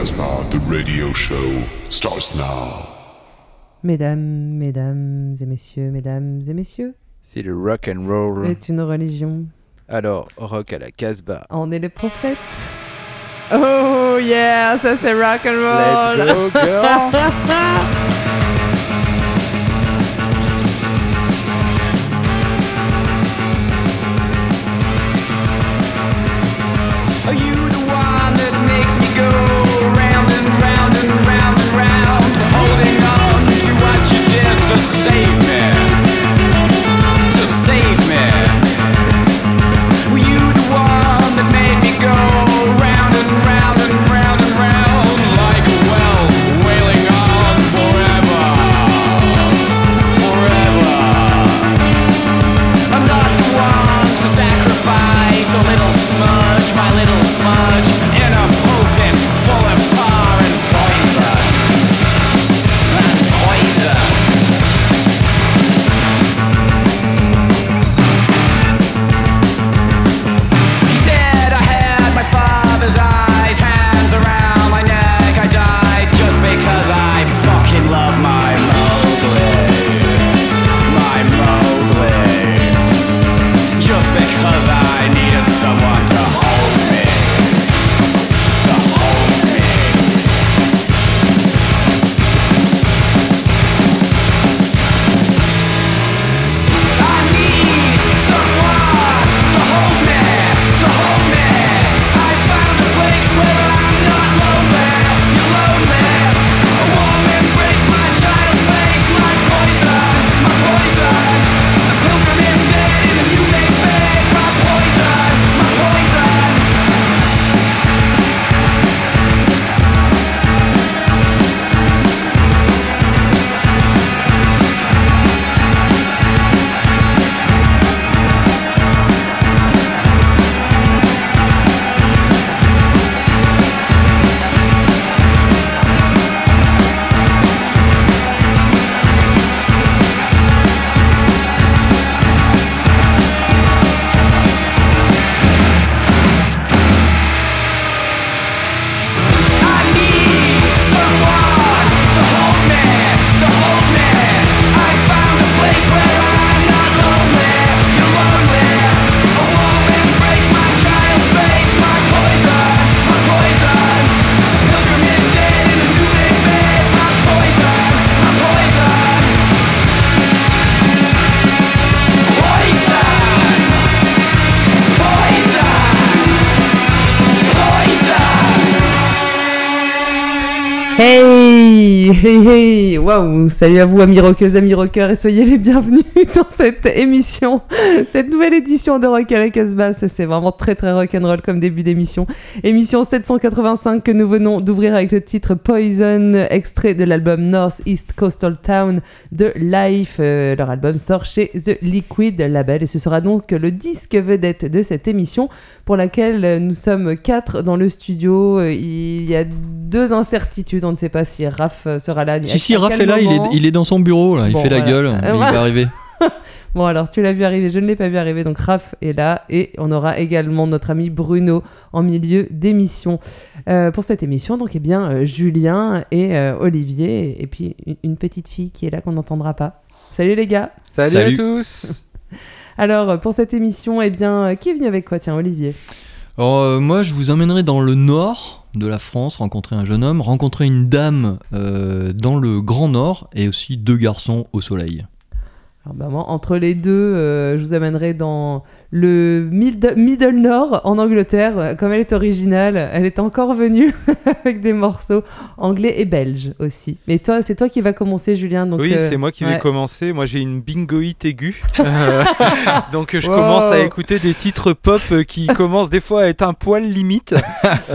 Casbah, the radio show, starts now. Mesdames, mesdames et messieurs, mesdames et messieurs, C'est le rock and roll. est une religion. Alors, rock à la Casbah. On est les prophètes. Oh yeah, ça c'est rock and roll. Let's go, girl. salut à vous amis rockeuses, amis rockeurs et soyez les bienvenus dans cette émission, cette nouvelle édition de Rock à la Casbah. C'est vraiment très très rock'n'roll comme début d'émission. Émission 785 que nous venons d'ouvrir avec le titre Poison, extrait de l'album North East Coastal Town de Life. Euh, leur album sort chez The Liquid Label et ce sera donc le disque vedette de cette émission pour laquelle euh, nous sommes quatre dans le studio. Euh, Il y a deux incertitudes, on ne sait pas si Raph sera là. Si, si, Raph est là, il est, il est dans son bureau, là, il Bon, fait la gueule, Euh, il va arriver. Bon alors tu l'as vu arriver, je ne l'ai pas vu arriver, donc Raph est là et on aura également notre ami Bruno en milieu d'émission. Euh, pour cette émission, donc eh bien euh, Julien et euh, Olivier et puis une, une petite fille qui est là qu'on n'entendra pas. Salut les gars Salut, Salut. à tous. Alors pour cette émission, eh bien qui est venu avec quoi? Tiens Olivier. Alors, euh, moi, je vous emmènerai dans le nord de la France, rencontrer un jeune homme, rencontrer une dame euh, dans le Grand Nord et aussi deux garçons au soleil. Alors, bah, moi, entre les deux, euh, je vous amènerai dans le Mid- Middle Nord en Angleterre. Euh, Comme elle est originale, elle est encore venue avec des morceaux anglais et belges aussi. Mais toi, c'est toi qui vas commencer, Julien. Donc, oui, euh, c'est moi qui ouais. vais commencer. Moi, j'ai une bingoïte aiguë. Euh, donc, je Wow. commence à écouter des titres pop qui commencent des fois à être un poil limite.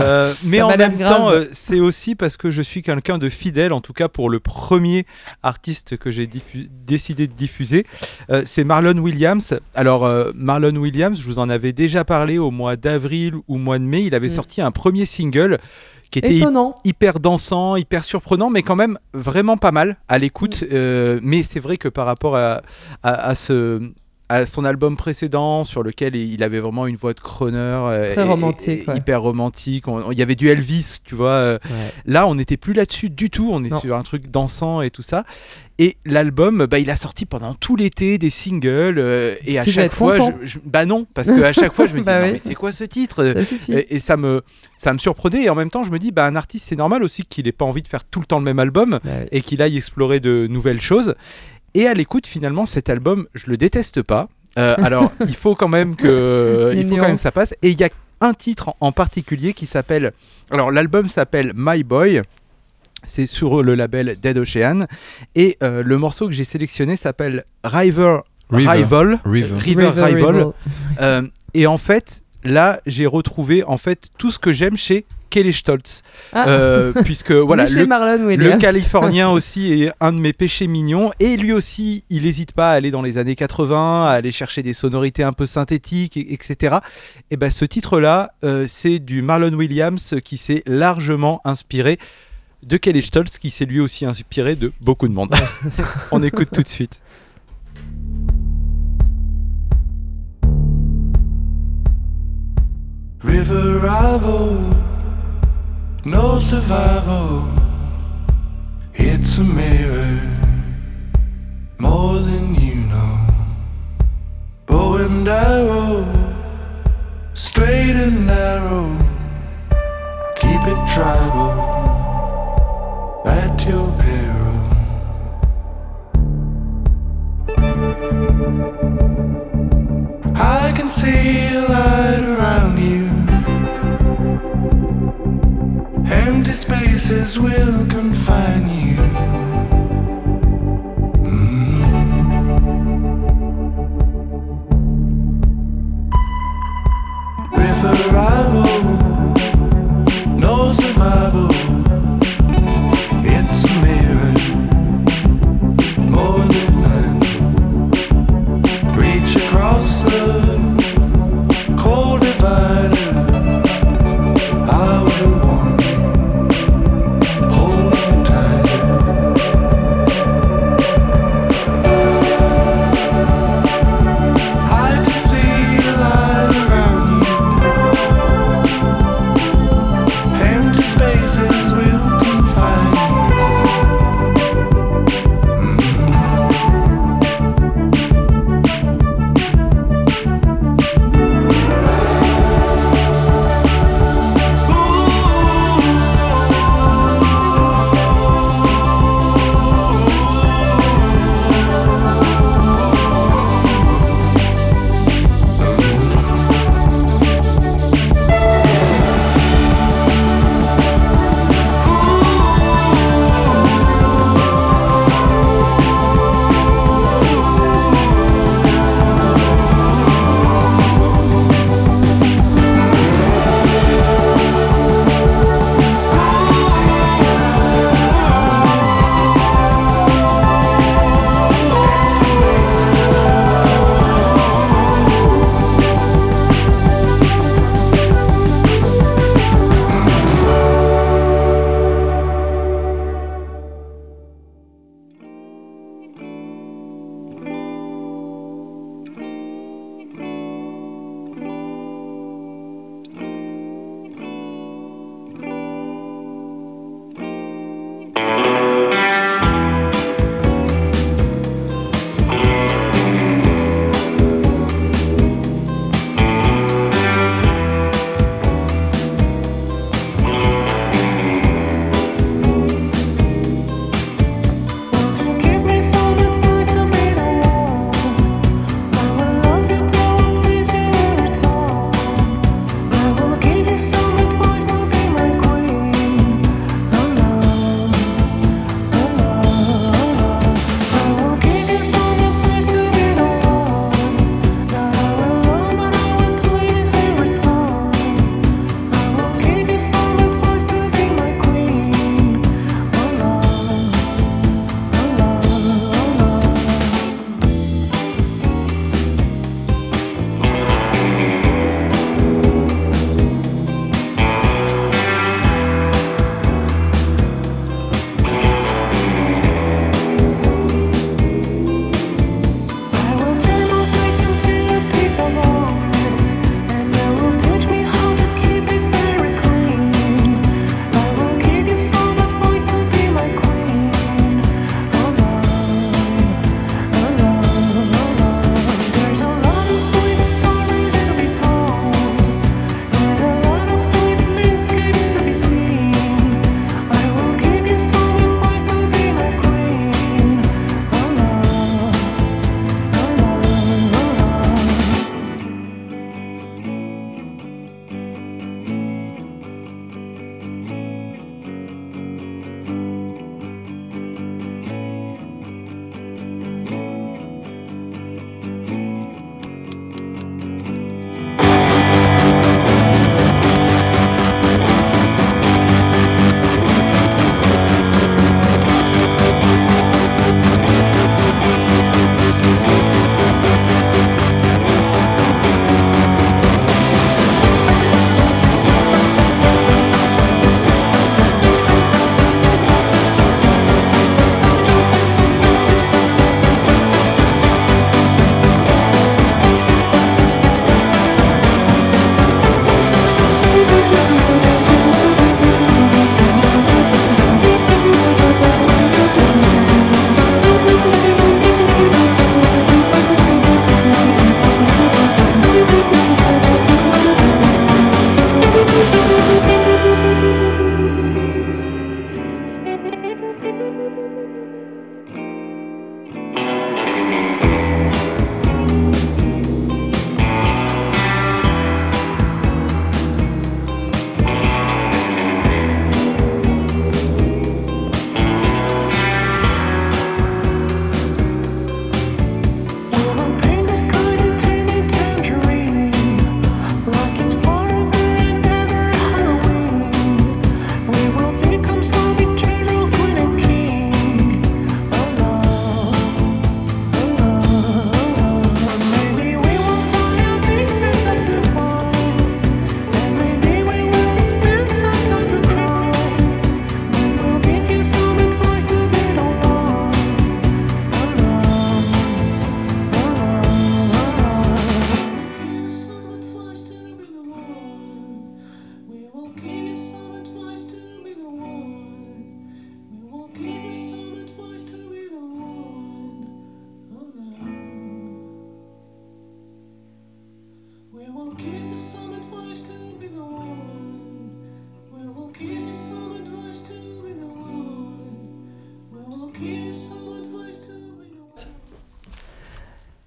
Euh, mais Ça en même grave. temps, c'est aussi parce que je suis quelqu'un de fidèle, en tout cas pour le premier artiste que j'ai décidé de diffuser. C'est Marlon Williams. Alors, Marlon Williams, je vous en avais déjà parlé au mois d'avril ou mois de mai. Il avait Mm. sorti un premier single qui était Étonnant. hyper dansant, hyper surprenant, mais quand même vraiment pas mal à l'écoute. Mm. Euh, mais c'est vrai que par rapport à, à, à ce à son album précédent sur lequel il avait vraiment une voix de crooner euh, Très et- romantique, et ouais. hyper romantique. Il y avait du Elvis, tu vois. euh, Là, on n'était plus là-dessus du tout. On est Non. sur un truc dansant et tout ça. Et l'album, bah, il a sorti pendant tout l'été des singles. euh, et à Tu chaque fois, je, je- bah non, parce que à chaque fois, je me dis, Bah non, oui. mais c'est quoi ce titre? Ça et, et ça me ça me surprenait. Et en même temps, je me dis, bah, un artiste, c'est normal aussi qu'il ait pas envie de faire tout le temps le même album Bah oui. et qu'il aille explorer de nouvelles choses. Et à l'écoute, finalement, cet album, je le déteste pas. Euh, alors, il faut quand même que, il faut quand même que ça passe. Et il y a un titre en, en particulier qui s'appelle, alors l'album s'appelle My Boy. C'est sur le label Dead Ocean. Et euh, le morceau que j'ai sélectionné s'appelle River River. Rival. River. River River, Rival. Rival. Euh, et en fait, là, j'ai retrouvé en fait tout ce que j'aime chez Kelly Stoltz. Ah. Euh, puisque voilà, le, Marlon le. Californien aussi est un de mes péchés mignons. Et lui aussi, il n'hésite pas à aller dans les années 80, à aller chercher des sonorités un peu synthétiques, et- etc. Et ben ce titre-là, euh, c'est du Marlon Williams qui s'est largement inspiré de Kelly Stoltz, qui s'est lui aussi inspiré de beaucoup de monde. On écoute tout de suite. River rival, no survival. It's a mirror, more than you know. Bow and arrow, straight and narrow. Keep it tribal, at your peril. I can see a light around you. Empty spaces will confine you.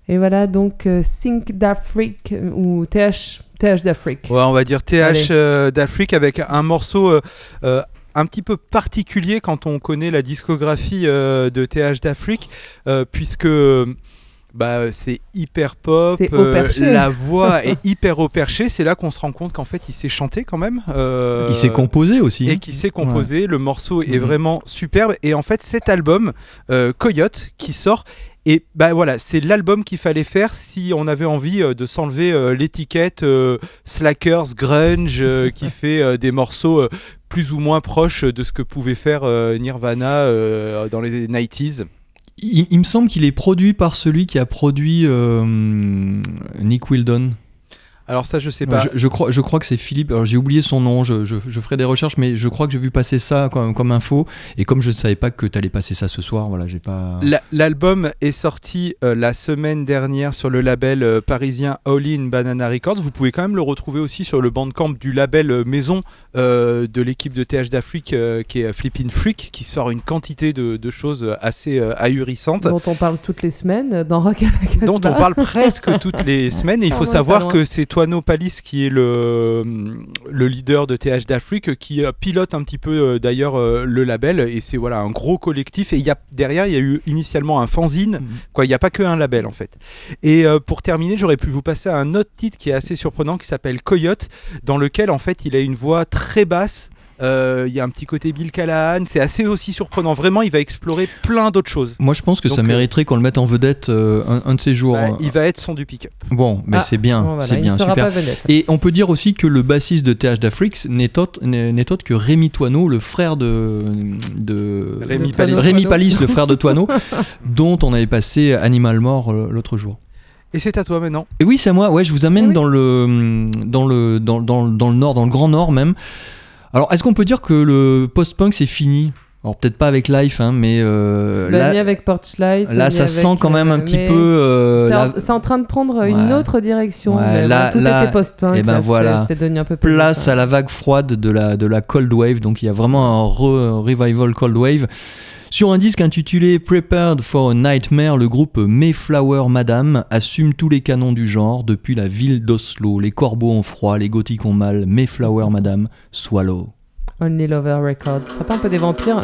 Et voilà donc euh, Think d'Afrique euh, ou TH, TH d'Afrique. Ouais, on va dire TH euh, d'Afrique avec un morceau euh, euh, un petit peu particulier quand on connaît la discographie euh, de TH d'Afrique, euh, puisque bah, c'est hyper pop, euh, la voix est hyper haut perché. C'est là qu'on se rend compte qu'en fait il sait chanter quand même. euh, Il s'est composé aussi. et qui sait composer. Le morceau est vraiment superbe. Et en fait, cet album, euh, Coyote, qui sort. Et bah voilà, c'est l'album qu'il fallait faire si on avait envie euh, de s'enlever euh, l'étiquette euh, Slackers, Grunge, qui fait des morceaux plus ou moins proches de ce que pouvait faire Nirvana dans les 90s. Il, il me semble qu'il est produit par celui qui a produit Nick Wildon. Alors ça, je sais pas. Je, je crois, je crois que c'est Philippe. Alors j'ai oublié son nom. Je, je- je ferai des recherches, mais je crois que j'ai vu passer ça comme, comme info. Et comme je ne savais pas que tu allais passer ça ce soir, voilà, j'ai pas. La- L'album est sorti euh, la semaine dernière sur le label euh, parisien All In Banana Records. Vous pouvez quand même le retrouver aussi sur le bandcamp du label euh, maison euh, de l'équipe de TH d'Afrique euh, qui est Flippin' Freak, qui sort une quantité de, de choses assez euh, ahurissantes. dont on parle toutes les semaines dans Rock à la dont on parle presque toutes les semaines. Et il faut savoir que c'est Toano Palis qui est le, le leader de TH d'Afrique, qui euh, pilote un petit peu euh, d'ailleurs euh, le label. Et c'est voilà un gros collectif. Et y a, derrière, il y a eu initialement un fanzine. Mhm. Quoi, il n'y a pas que un label en fait. Et euh, pour terminer, j'aurais pu vous passer à un autre titre qui est assez surprenant qui s'appelle Coyote, dans lequel en fait il a une voix très basse. Euh, Il y a un petit côté Bill Callahan, c'est assez aussi surprenant. Vraiment, il va explorer plein d'autres choses. Moi, je pense que ça Donc, euh, mériterait qu'on le mette en vedette euh, un, un de ces jours. Bah, il va être son du pick-up. Bon, mais Ah, c'est bien, Bon, voilà, c'est bien, super. Et on peut dire aussi que le bassiste de TH d'Afrique n'est autre, autre que Rémi Toineau, le frère de, de Rémi De Palis. Toineau. Rémi Palis, le frère de Toineau, dont on avait passé Animal Mort l'autre jour. Et c'est à toi maintenant. Et oui, c'est à moi. Ouais, je vous amène Ah oui. dans le dans le dans, dans, dans le nord, dans le grand nord même. Alors, est-ce qu'on peut dire que le post-punk c'est fini? Alors peut-être pas avec Life, hein, mais euh, Bah, là, avec Porchlight. là, ça sent quand même un euh, petit peu. euh, c'est, en, train de prendre une Ouais. autre direction. Ouais, là- tout là- était post-punk. eh ben là, voilà. Un peu plus. place à la vague froide de la, de la Cold Wave. Donc il y a vraiment un re- revival Cold Wave. Sur un disque intitulé Prepared for a Nightmare, le groupe Mayflower Madame assume tous les canons du genre, depuis la ville d'Oslo. Les corbeaux ont froid, les gothiques ont mal. Mayflower Madame, Swallow. Only Lover Records. Serait pas un peu des vampires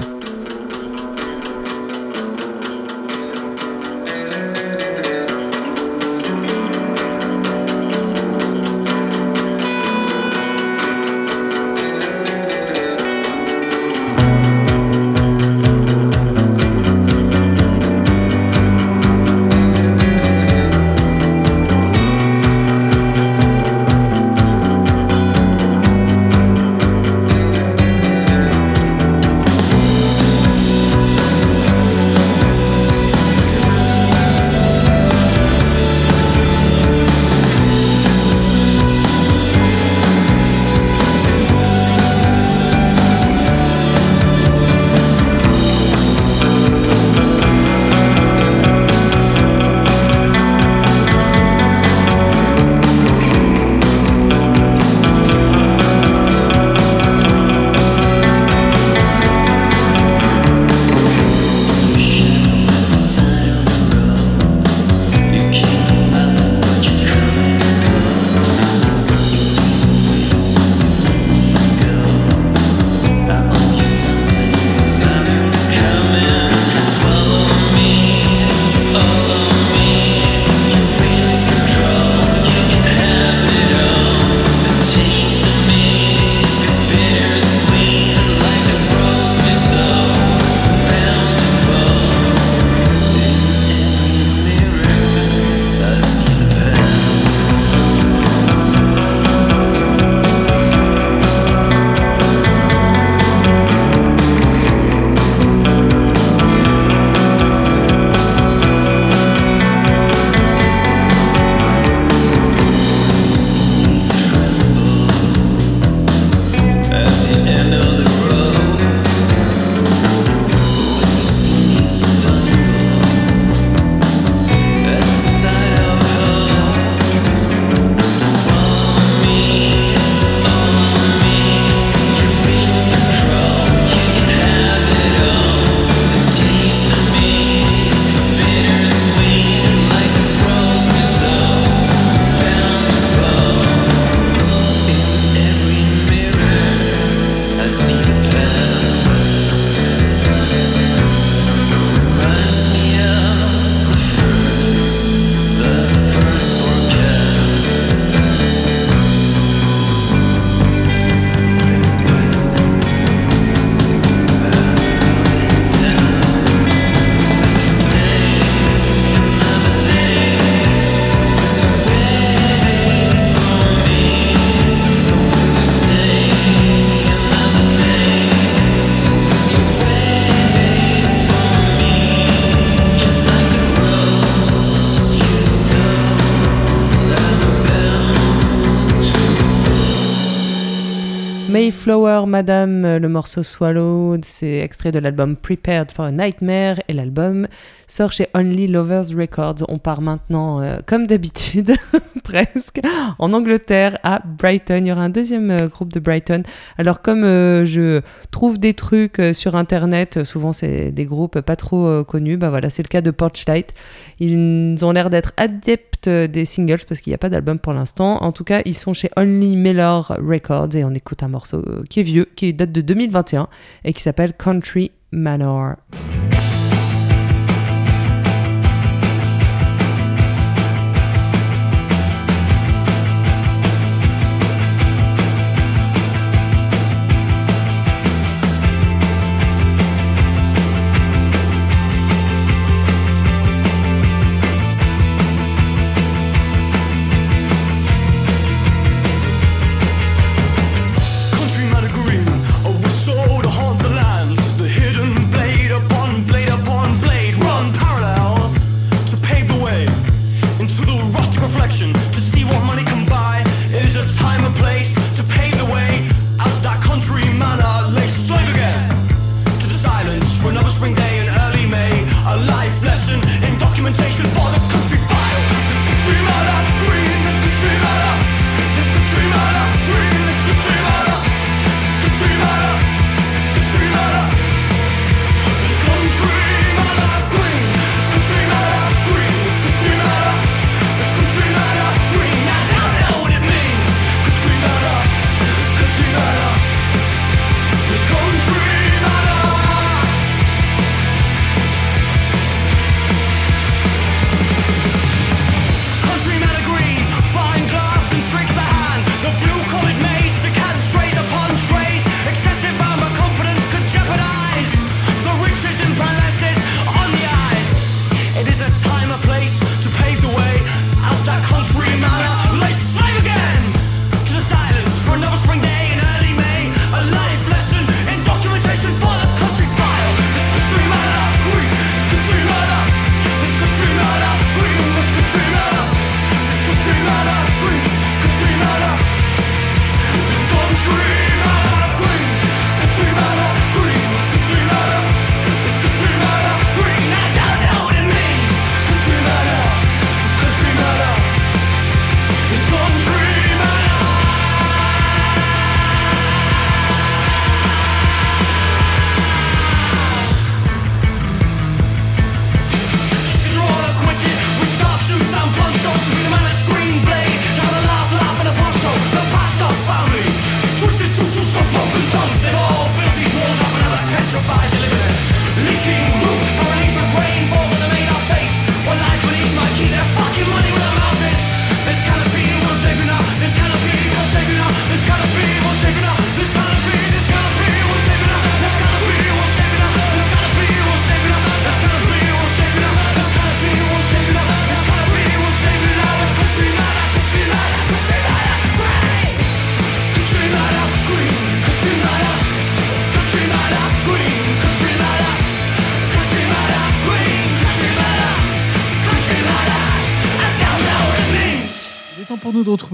Madame, le morceau Swallowed, c'est extrait de l'album Prepared for a Nightmare et l'album sort chez Only Lovers Records. On part maintenant, euh, comme d'habitude, presque, en Angleterre, à Brighton. Il y aura un deuxième euh, groupe de Brighton. Alors, comme euh, je trouve des trucs sur Internet, souvent c'est des groupes pas trop connus, bah voilà, c'est le cas de Porchlight. Ils ont l'air d'être adeptes des singles parce qu'il n'y a pas d'album pour l'instant. En tout cas, ils sont chez Only Miller Records et on écoute un morceau qui est vieux, qui date de 2021 et qui s'appelle Country Manor.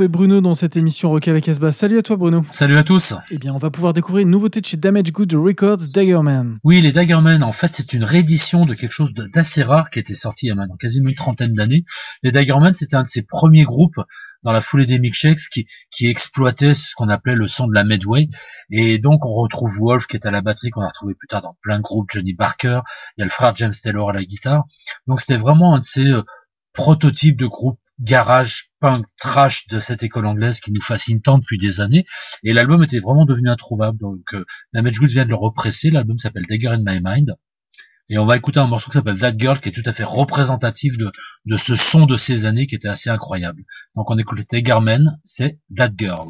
Retrouver Bruno dans cette émission Rock à la Casbah. Salut à toi Bruno. Salut à tous. Eh bien, on va pouvoir découvrir une nouveauté de chez Damage Good Records, Daggerman. Oui, les Daggermen, en fait, c'est une réédition de quelque chose d'assez rare qui était sorti il y a maintenant quasiment une trentaine d'années. Les Daggermen, c'était un de ces premiers groupes dans la foulée des milkshakes qui, qui exploitait ce qu'on appelait le son de la Medway. Et donc, on retrouve Wolf qui est à la batterie, qu'on a retrouvé plus tard dans plein de groupes, Johnny Barker, il y a le frère James Taylor à la guitare. Donc, c'était vraiment un de ces euh, prototypes de groupes garage, punk, trash de cette école anglaise qui nous fascine tant depuis des années. Et l'album était vraiment devenu introuvable. Donc, euh, Damage Goods vient de le represser. L'album s'appelle Dagger in My Mind. Et on va écouter un morceau qui s'appelle That Girl, qui est tout à fait représentatif de, de ce son de ces années qui était assez incroyable. Donc on écoute Daggerman, c'est That Girl.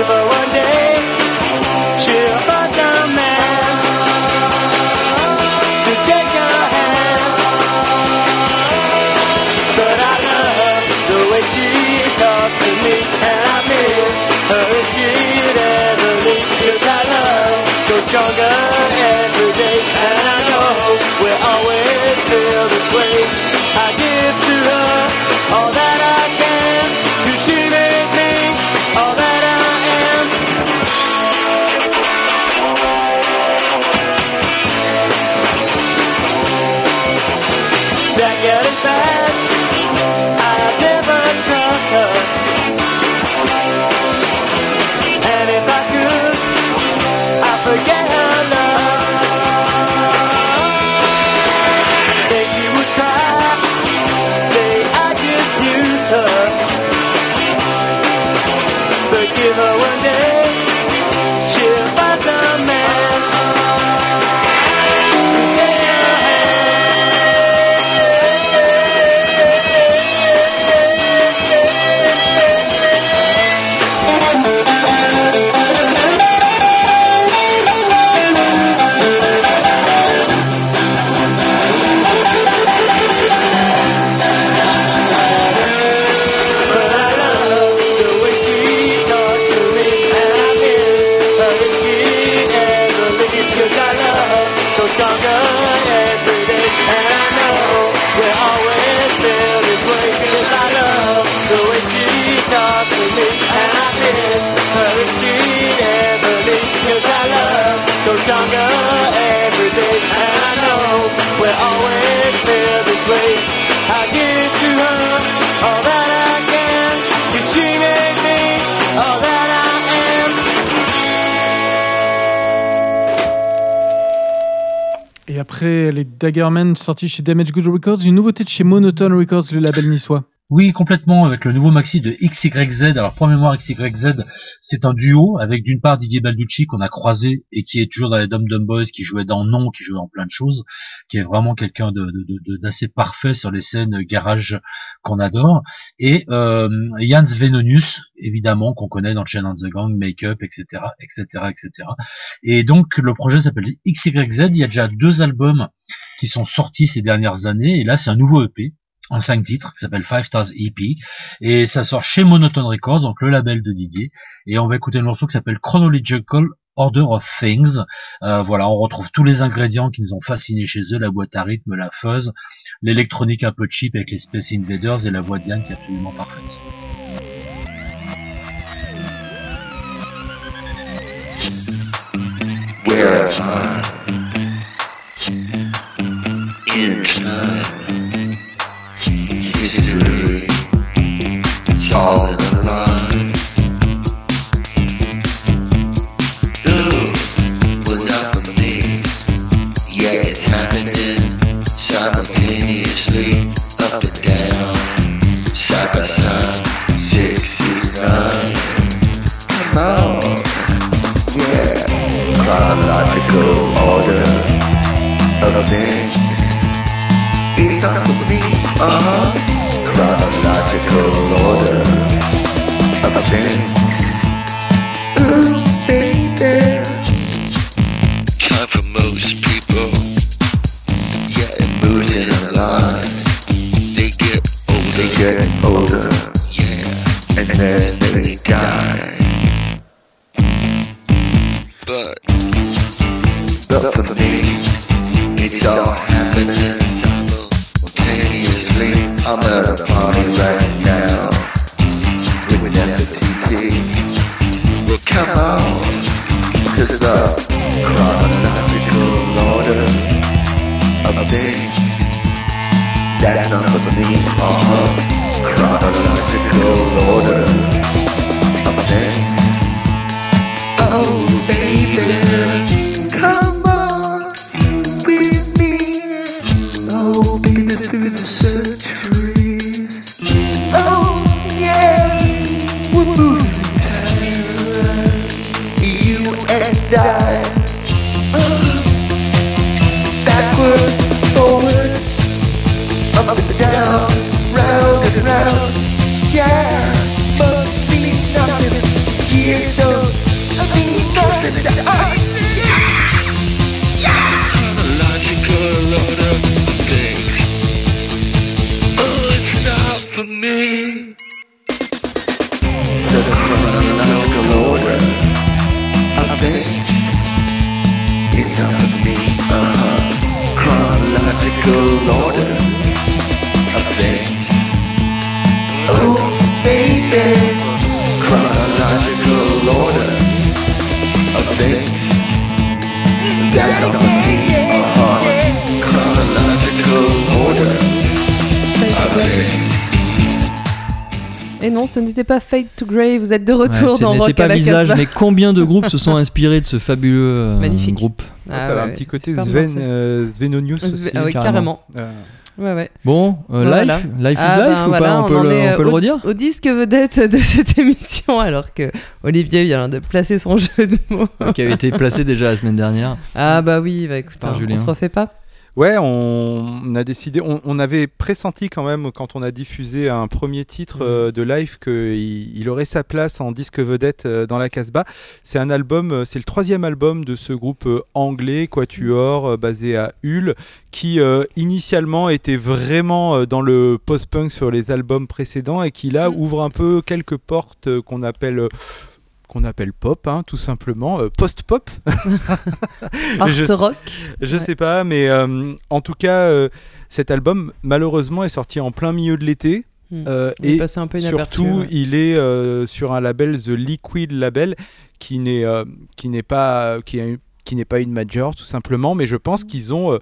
one day, man to take hand. But I love the way she talks to me and I miss her cheating and believing that love grows stronger every day and I know we'll always feel this way. I give her a name. Les Daggermen sortis chez Damage Good Records, une nouveauté de chez Monotone Records, le label niçois. Oui, complètement, avec le nouveau maxi de XYZ. Alors, pour mémoire, XYZ, c'est un duo avec d'une part Didier Balducci qu'on a croisé et qui est toujours dans les Dum Dum Boys, qui jouait dans Non, qui jouait en plein de choses, qui est vraiment quelqu'un de, de- de- d'assez parfait sur les scènes garage qu'on adore. Et euh, Jans Venonius, évidemment, qu'on connaît dans Chain on the Gang, Make Up, etc., etc., etc. Et donc, le projet s'appelle XYZ. Il y a déjà deux albums qui sont sortis ces dernières années. Et là, c'est un nouveau EP en cinq titres qui s'appelle Five Stars EP et ça sort chez Monotone Records donc le label de Didier. Et on va écouter le morceau qui s'appelle Chronological Order of Things. Euh, voilà on retrouve tous les ingrédients qui nous ont fascinés chez eux la boîte à rythme la fuzz l'électronique un peu cheap avec les Space Invaders et la voix d'Yann qui est absolument parfaite. Pas Fade to Grey, vous êtes de retour Ouais, dans Rock à pas la visage, Casbah. mais combien de groupes se sont inspirés de ce fabuleux euh, Magnifique. groupe? Ah ça a ouais, un ouais, petit côté Sven, euh, Svenonius Sve- aussi. ah oui, carrément. carrément. Euh, Ouais, ouais. Bon, euh, Voilà. life, life is Ah life ben ou voilà, pas On peut le, on peut euh, le au- redire? Au disque vedette de cette émission, alors que Olivier vient de placer son jeu de mots. Qui avait été placé déjà la semaine dernière. Ah bah oui, bah écoute, hein, on se refait pas. Ouais, on a décidé, on, on avait pressenti quand même quand on a diffusé un premier titre Mhm. euh, de live qu'il il aurait sa place en disque vedette euh, dans la Casbah. C'est un album, euh, c'est le troisième album de ce groupe euh, anglais Quatuor basé à Hull, qui initialement était vraiment dans le post-punk sur les albums précédents et qui là Mhm. ouvre un peu quelques portes qu'on appelle qu'on appelle pop, hein, tout simplement, euh, post-pop. Art Je- rock. je Ouais. sais pas, mais euh, en tout cas, euh, cet album, malheureusement, est sorti en plein milieu de l'été. Hmm. et passé un peu inaperçu, surtout, ouais. il est sur un label, The Liquid Label, qui n'est qui n'est pas qui, est- qui n'est pas une major, tout simplement. Mais je Hmm. pense qu'ils ont,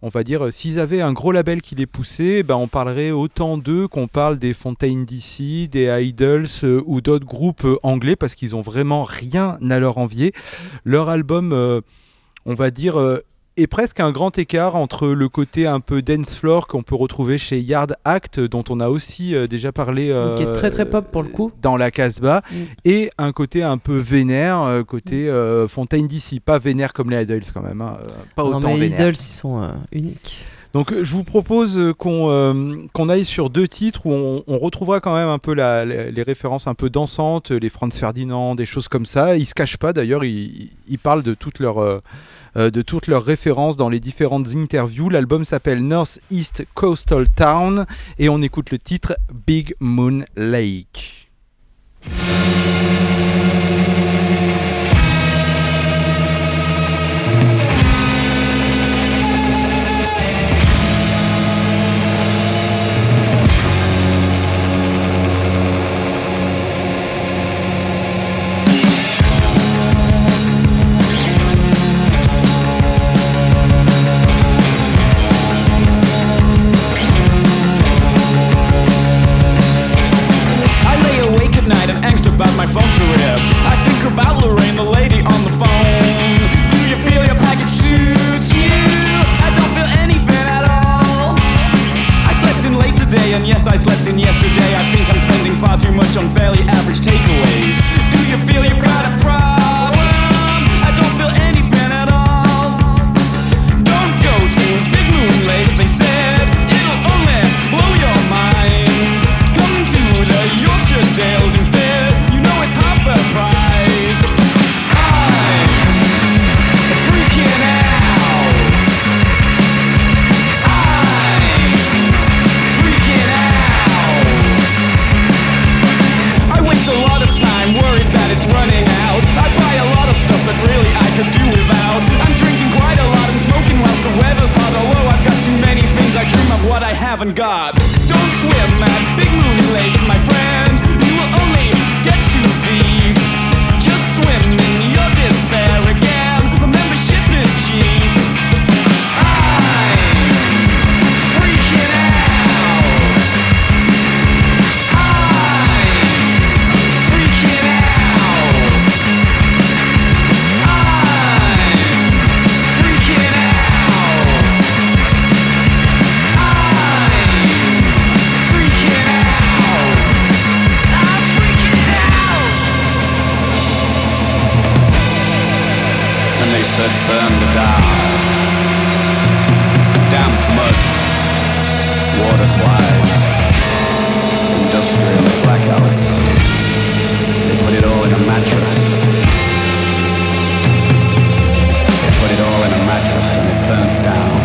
on va dire, euh, s'ils avaient un gros label qui les poussait, ben, on parlerait autant d'eux qu'on parle des Fontaine DC, des Idols euh, ou d'autres groupes euh, anglais, parce qu'ils ont vraiment rien à leur envier. Leur album, on va dire, euh, est presque un grand écart entre le côté un peu dance floor qu'on peut retrouver chez Yard Act, dont on a aussi euh, déjà parlé euh, Qui est très, très pop pour le coup. dans la Casbah, Mm. et un côté un peu vénère, euh, côté euh, Fontaine DC, pas vénère comme les Idols quand même, hein, euh, pas non, autant mais vénère. Idols, ils sont euh, uniques. Donc euh, je vous propose euh, qu'on euh, qu'on aille sur deux titres où on, retrouvera quand même un peu les références un peu dansantes, les Franz Ferdinand, des choses comme ça. Ils se cachent pas d'ailleurs, ils, ils parlent de toutes leurs de toutes leurs références dans les différentes interviews. L'album s'appelle North East Coastal Town et on écoute le titre Big Moon Lake. And they said burn the down. Damp mud, water slides, industrial blackouts. They put it all in a mattress. They put it all in a mattress and it burnt down.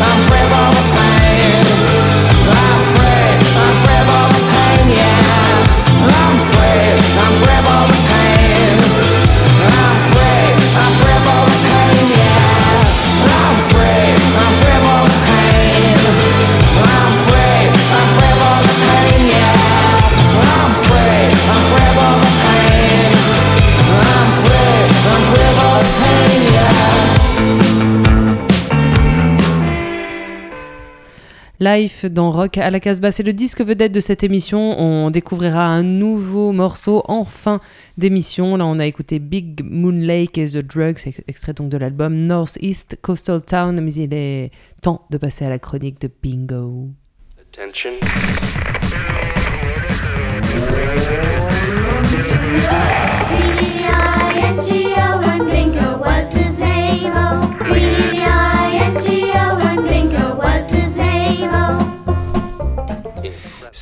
I'm Dans Rock à la Casbah, c'est le disque vedette de cette émission. On découvrira un nouveau morceau en fin d'émission. Là, on a écouté Big Moon Lake et The Drugs, ex- extrait donc de l'album North East Coastal Town. Mais il est temps de passer à la chronique de Bingo. Attention.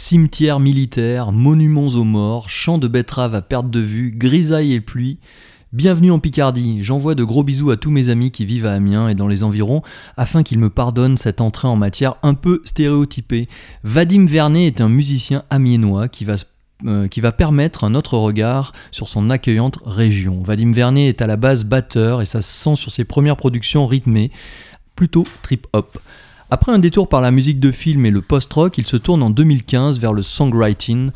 Cimetière militaire, monuments aux morts, champs de betteraves à perte de vue, grisaille et pluie. Bienvenue en Picardie, j'envoie de gros bisous à tous mes amis qui vivent à Amiens et dans les environs afin qu'ils me pardonnent cette entrée en matière un peu stéréotypée. Vadim Vernet est un musicien amiénois qui va, euh, qui va permettre un autre regard sur son accueillante région. Vadim Vernet est à la base batteur et ça se sent sur ses premières productions rythmées, plutôt trip-hop. Après un détour par la musique de film et le post-rock, il se tourne en 2015 vers le songwriting.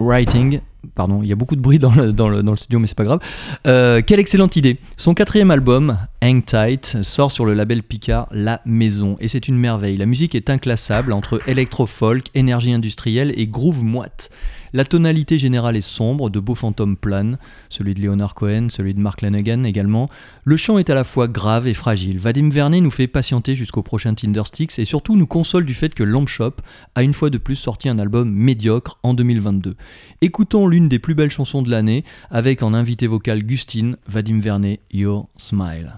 Writing, pardon, il y a beaucoup de bruit dans le, studio, mais c'est pas grave. Euh, quelle excellente idée! Son quatrième album, Hang Tight, sort sur le label Picard La Maison, et c'est une merveille. La musique est inclassable entre électro-folk, énergie industrielle et groove moite. La tonalité générale est sombre, de beaux fantômes planent, celui de Leonard Cohen, celui de Mark Lanegan également. Le chant est à la fois grave et fragile. Vadim Vernet nous fait patienter jusqu'au prochain Tindersticks et surtout nous console du fait que Lamp Shop a une fois de plus sorti un album médiocre en 2022. Écoutons l'une des plus belles chansons de l'année avec en invité vocal Gustine, Vadim Vernet, Your Smile.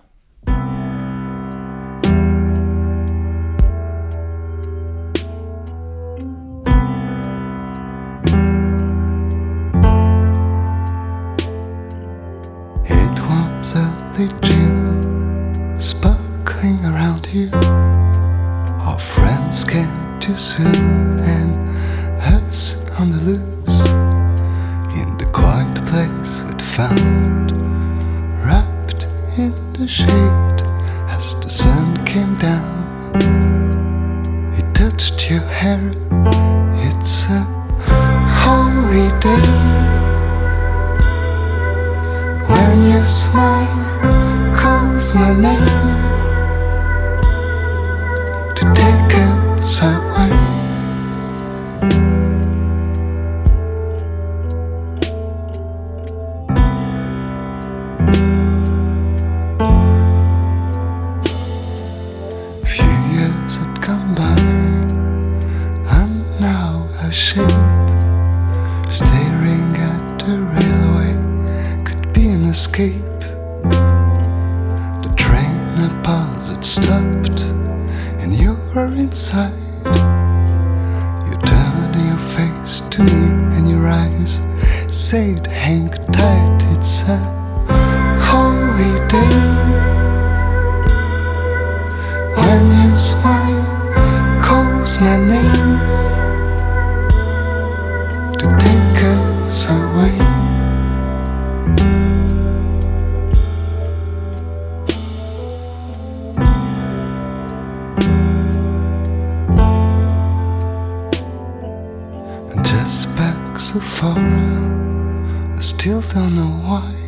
You. Our friends came too soon, and us on the loose. In the quiet place we'd found, wrapped in the shade, as the sun came down. He touched your hair. It's a holy day when your smile calls my name 사 to me, and your eyes said, Hang tight, it's a holy day. When your smile calls my name I still don't know why.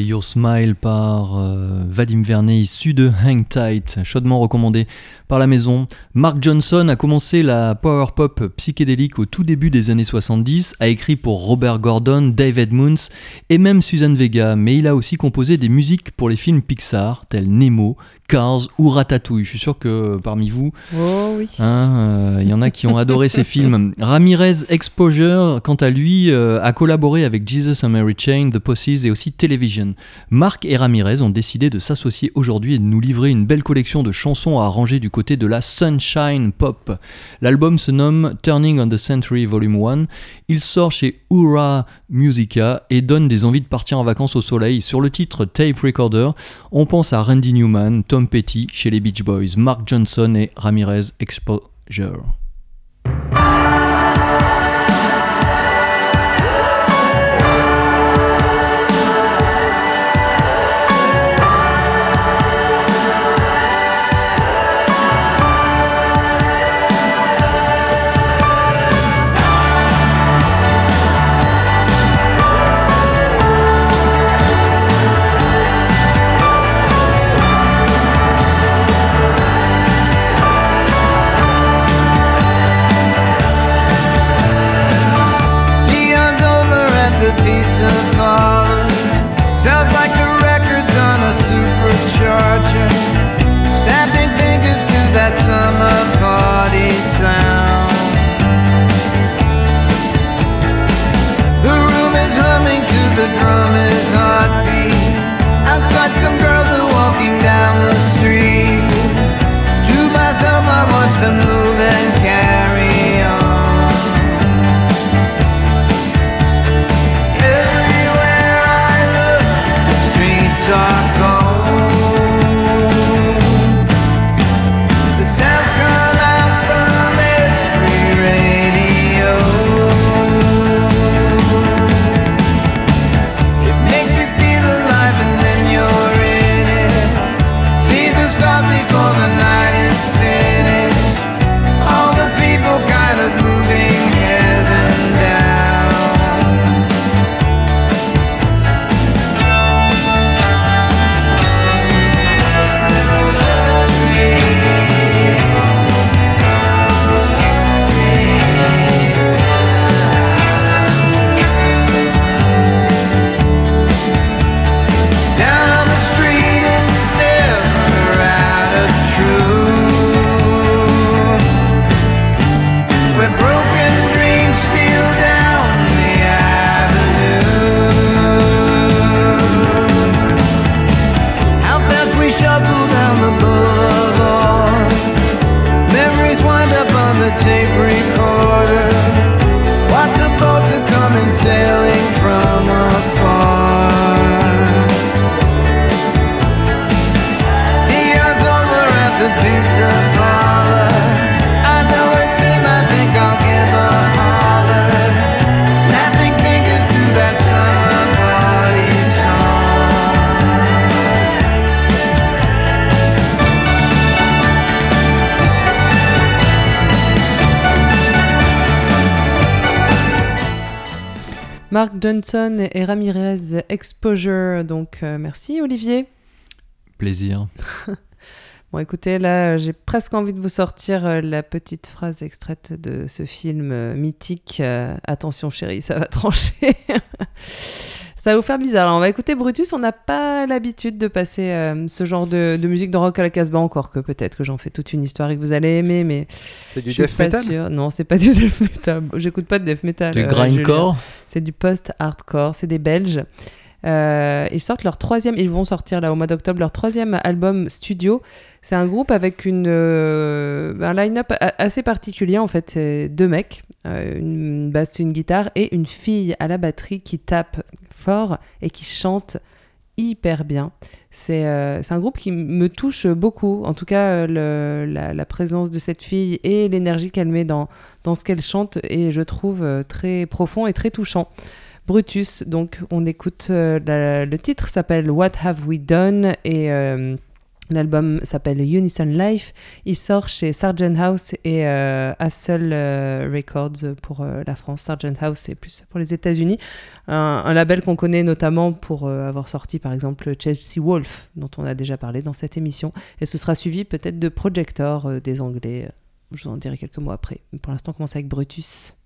Your Smile par euh, Vadim Vernet, issu de Hang Tight, chaudement recommandé par la maison. Mark Johnson a commencé la power pop psychédélique au tout début des années 70, a écrit pour Robert Gordon, David Moons et même Suzanne Vega, mais il a aussi composé des musiques pour les films Pixar, tels Nemo, Cars ou Ratatouille. Je suis sûr que parmi vous, Oh oui. Hein, euh, Il y en a qui ont adoré ces films. Ramirez Exposure, quant à lui, euh, a collaboré avec Jesus and Mary Chain, The Posses et aussi Television. Marc et Ramirez ont décidé de s'associer aujourd'hui et de nous livrer une belle collection de chansons à arranger du côté de la Sunshine Pop. L'album se nomme Turning on the Century Volume 1. Il sort chez Ura Musica et donne des envies de partir en vacances au soleil. Sur le titre Tape Recorder, on pense à Randy Newman, Tom Petty chez les Beach Boys, Mark Johnson et Ramirez Exposure. Johnson et Ramirez Exposure. Donc euh, merci Olivier. Plaisir. Bon écoutez, là j'ai presque envie de vous sortir euh, la petite phrase extraite de ce film euh, mythique. euh, attention chérie, ça va trancher. ça va vous faire bizarre. Alors, on va écouter Brutus. On n'a pas l'habitude de passer euh, ce genre de, de musique de rock à la Casbah encore que peut-être que j'en fais toute une histoire et que vous allez aimer, mais C'est du je suis death pas metal sûre. Non, c'est pas du death metal. J'écoute pas de death metal. Du euh, grindcore. C'est du post-hardcore. C'est des Belges. Euh, ils sortent leur troisième, ils vont sortir là au mois d'octobre leur troisième album studio. C'est un groupe avec une, euh, un line-up assez particulier en fait. C'est deux mecs, euh, une basse, une guitare et une fille à la batterie qui tape fort et qui chante hyper bien. C'est euh, un groupe qui me touche beaucoup. En tout cas, euh, la, présence de cette fille et l'énergie qu'elle met dans, dans ce qu'elle chante et je trouve euh, très profond et très touchant. Brutus, donc on écoute le titre s'appelle What Have We Done et l'album s'appelle Unison Life. Il sort chez Sargent House et euh, Hassel euh, Records pour euh, la France. Sargent House c'est plus pour les États-Unis. Un, label qu'on connaît notamment pour euh, avoir sorti par exemple Chelsea Wolf dont on a déjà parlé dans cette émission et ce sera suivi peut-être de Projector des Anglais. Je vous en dirai quelques mots après. Mais pour l'instant, on commence avec Brutus.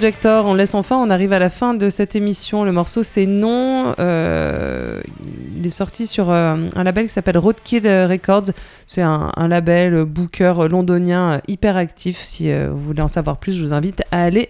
Projector. On laisse enfin, on arrive à la fin de cette émission. Le morceau c'est non. Euh, il est sorti sur euh, un label qui s'appelle Roadkill Records. C'est un, un label booker londonien hyper actif. Si euh, vous voulez en savoir plus, je vous invite à aller.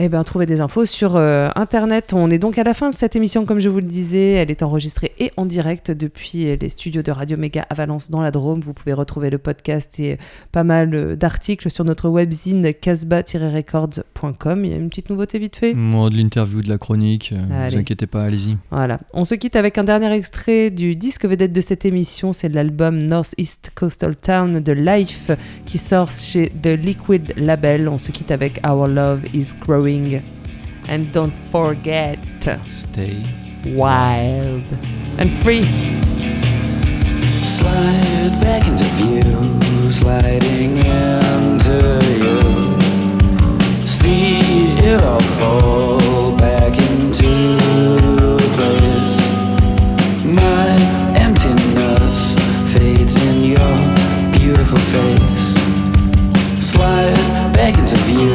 Eh ben, trouver des infos sur euh, internet. On est donc à la fin de cette émission, comme je vous le disais. Elle est enregistrée et en direct depuis les studios de Radio Méga à Valence dans la Drôme. Vous pouvez retrouver le podcast et pas mal euh, d'articles sur notre webzine casbah-records.com. Il y a une petite nouveauté vite fait? Moi, de l'interview, de la chronique, euh, Allez. vous inquiétez pas, allez-y. Voilà. On se quitte avec un dernier extrait du disque vedette de cette émission. C'est l'album Northeast Coastal Town de Life qui sort chez The Liquid Label. On se quitte avec Our Love is Growing. And don't forget, stay wild and free. Slide back into view, sliding into you. See it all fall back into place. My emptiness fades in your beautiful face. Slide back into view,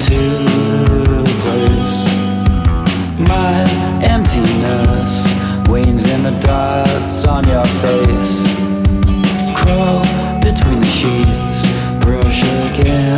dots on your face. Crawl between the sheets, brush again.